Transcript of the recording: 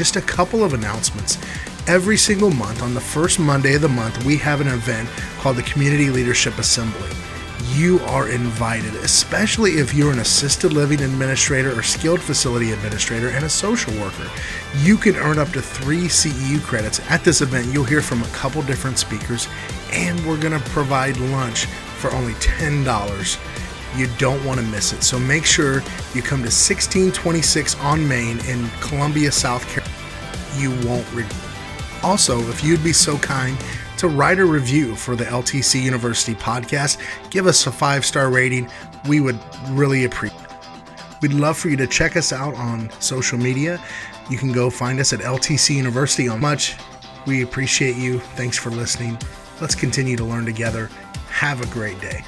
just a couple of announcements. Every single month, on the first Monday of the month, we have an event called the Community Leadership Assembly. You are invited, especially if you're an assisted living administrator or skilled facility administrator and a social worker. You can earn up to three CEU credits. At this event, you'll hear from a couple different speakers, and we're going to provide lunch for only $10. You don't want to miss it. So make sure you come to 1626 on Main in Columbia, South Carolina. You won't regret. It. Also, if you'd be so kind to write a review for the LTC University podcast, give us a five star rating. We would really appreciate. It. We'd love for you to check us out on social media. You can go find us at LTC University on much. We appreciate you. Thanks for listening. Let's continue to learn together. Have a great day.